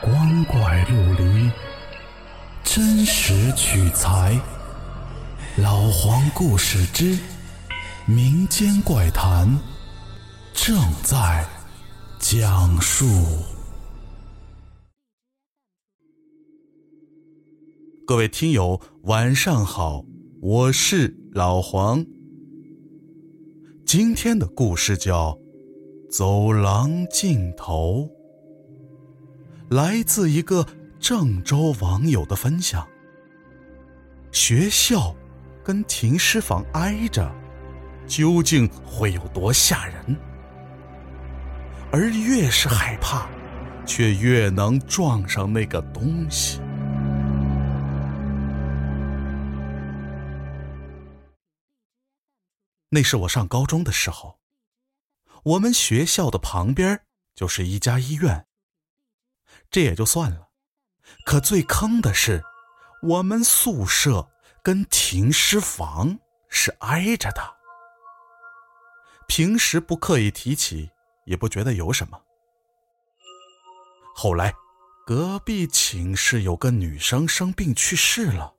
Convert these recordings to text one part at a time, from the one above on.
光怪陆离，真实取材。老黄故事之民间怪谈正在讲述。各位听友，晚上好，我是老黄。今天的故事叫《走廊尽头》。来自一个郑州网友的分享。学校跟停尸房挨着，究竟会有多吓人？而越是害怕，却越能撞上那个东西。那是我上高中的时候，我们学校的旁边就是一家医院。这也就算了，可最坑的是，我们宿舍跟停尸房是挨着的。平时不刻意提起，也不觉得有什么。后来，隔壁寝室有个女生生病去世了，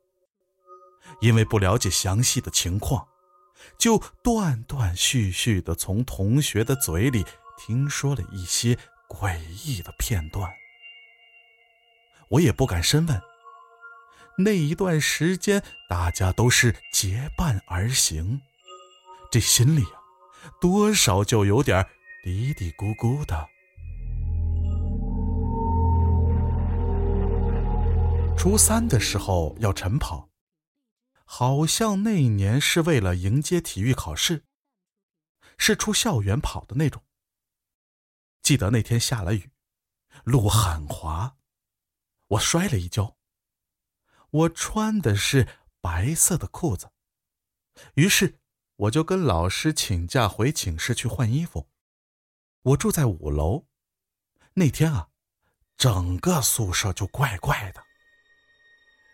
因为不了解详细的情况，就断断续续的从同学的嘴里听说了一些诡异的片段。我也不敢深问。那一段时间，大家都是结伴而行，这心里啊，多少就有点嘀嘀咕咕的。初三的时候要晨跑，好像那年是为了迎接体育考试，是出校园跑的那种。记得那天下了雨，路很滑。我摔了一跤。我穿的是白色的裤子，于是我就跟老师请假回寝室去换衣服。我住在五楼，那天啊，整个宿舍就怪怪的。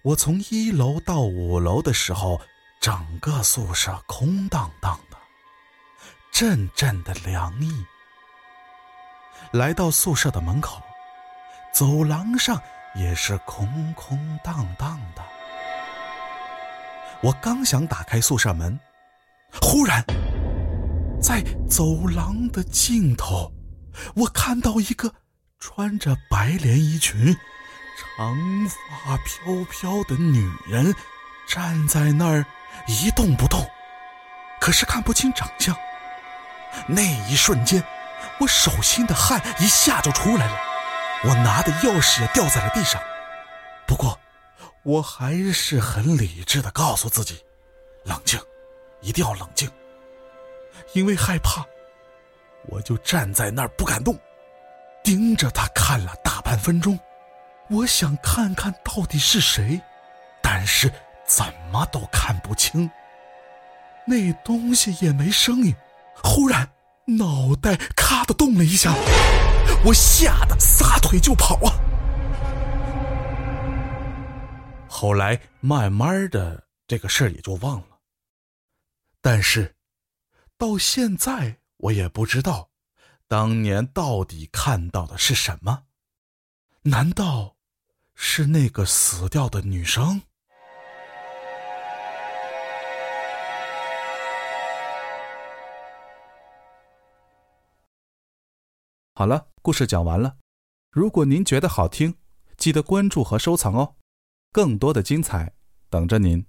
我从一楼到五楼的时候，整个宿舍空荡荡的，阵阵的凉意。来到宿舍的门口，走廊上。也是空空荡荡的。我刚想打开宿舍门，忽然，在走廊的尽头，我看到一个穿着白连衣裙、长发飘飘的女人站在那儿一动不动，可是看不清长相。那一瞬间，我手心的汗一下就出来了。我拿的钥匙也掉在了地上，不过我还是很理智的告诉自己，冷静，一定要冷静。因为害怕，我就站在那儿不敢动，盯着他看了大半分钟。我想看看到底是谁，但是怎么都看不清。那东西也没声音，忽然脑袋咔的动了一下。我吓得撒腿就跑啊！后来慢慢的，这个事儿也就忘了。但是，到现在我也不知道，当年到底看到的是什么？难道是那个死掉的女生？好了。故事讲完了，如果您觉得好听，记得关注和收藏哦，更多的精彩等着您。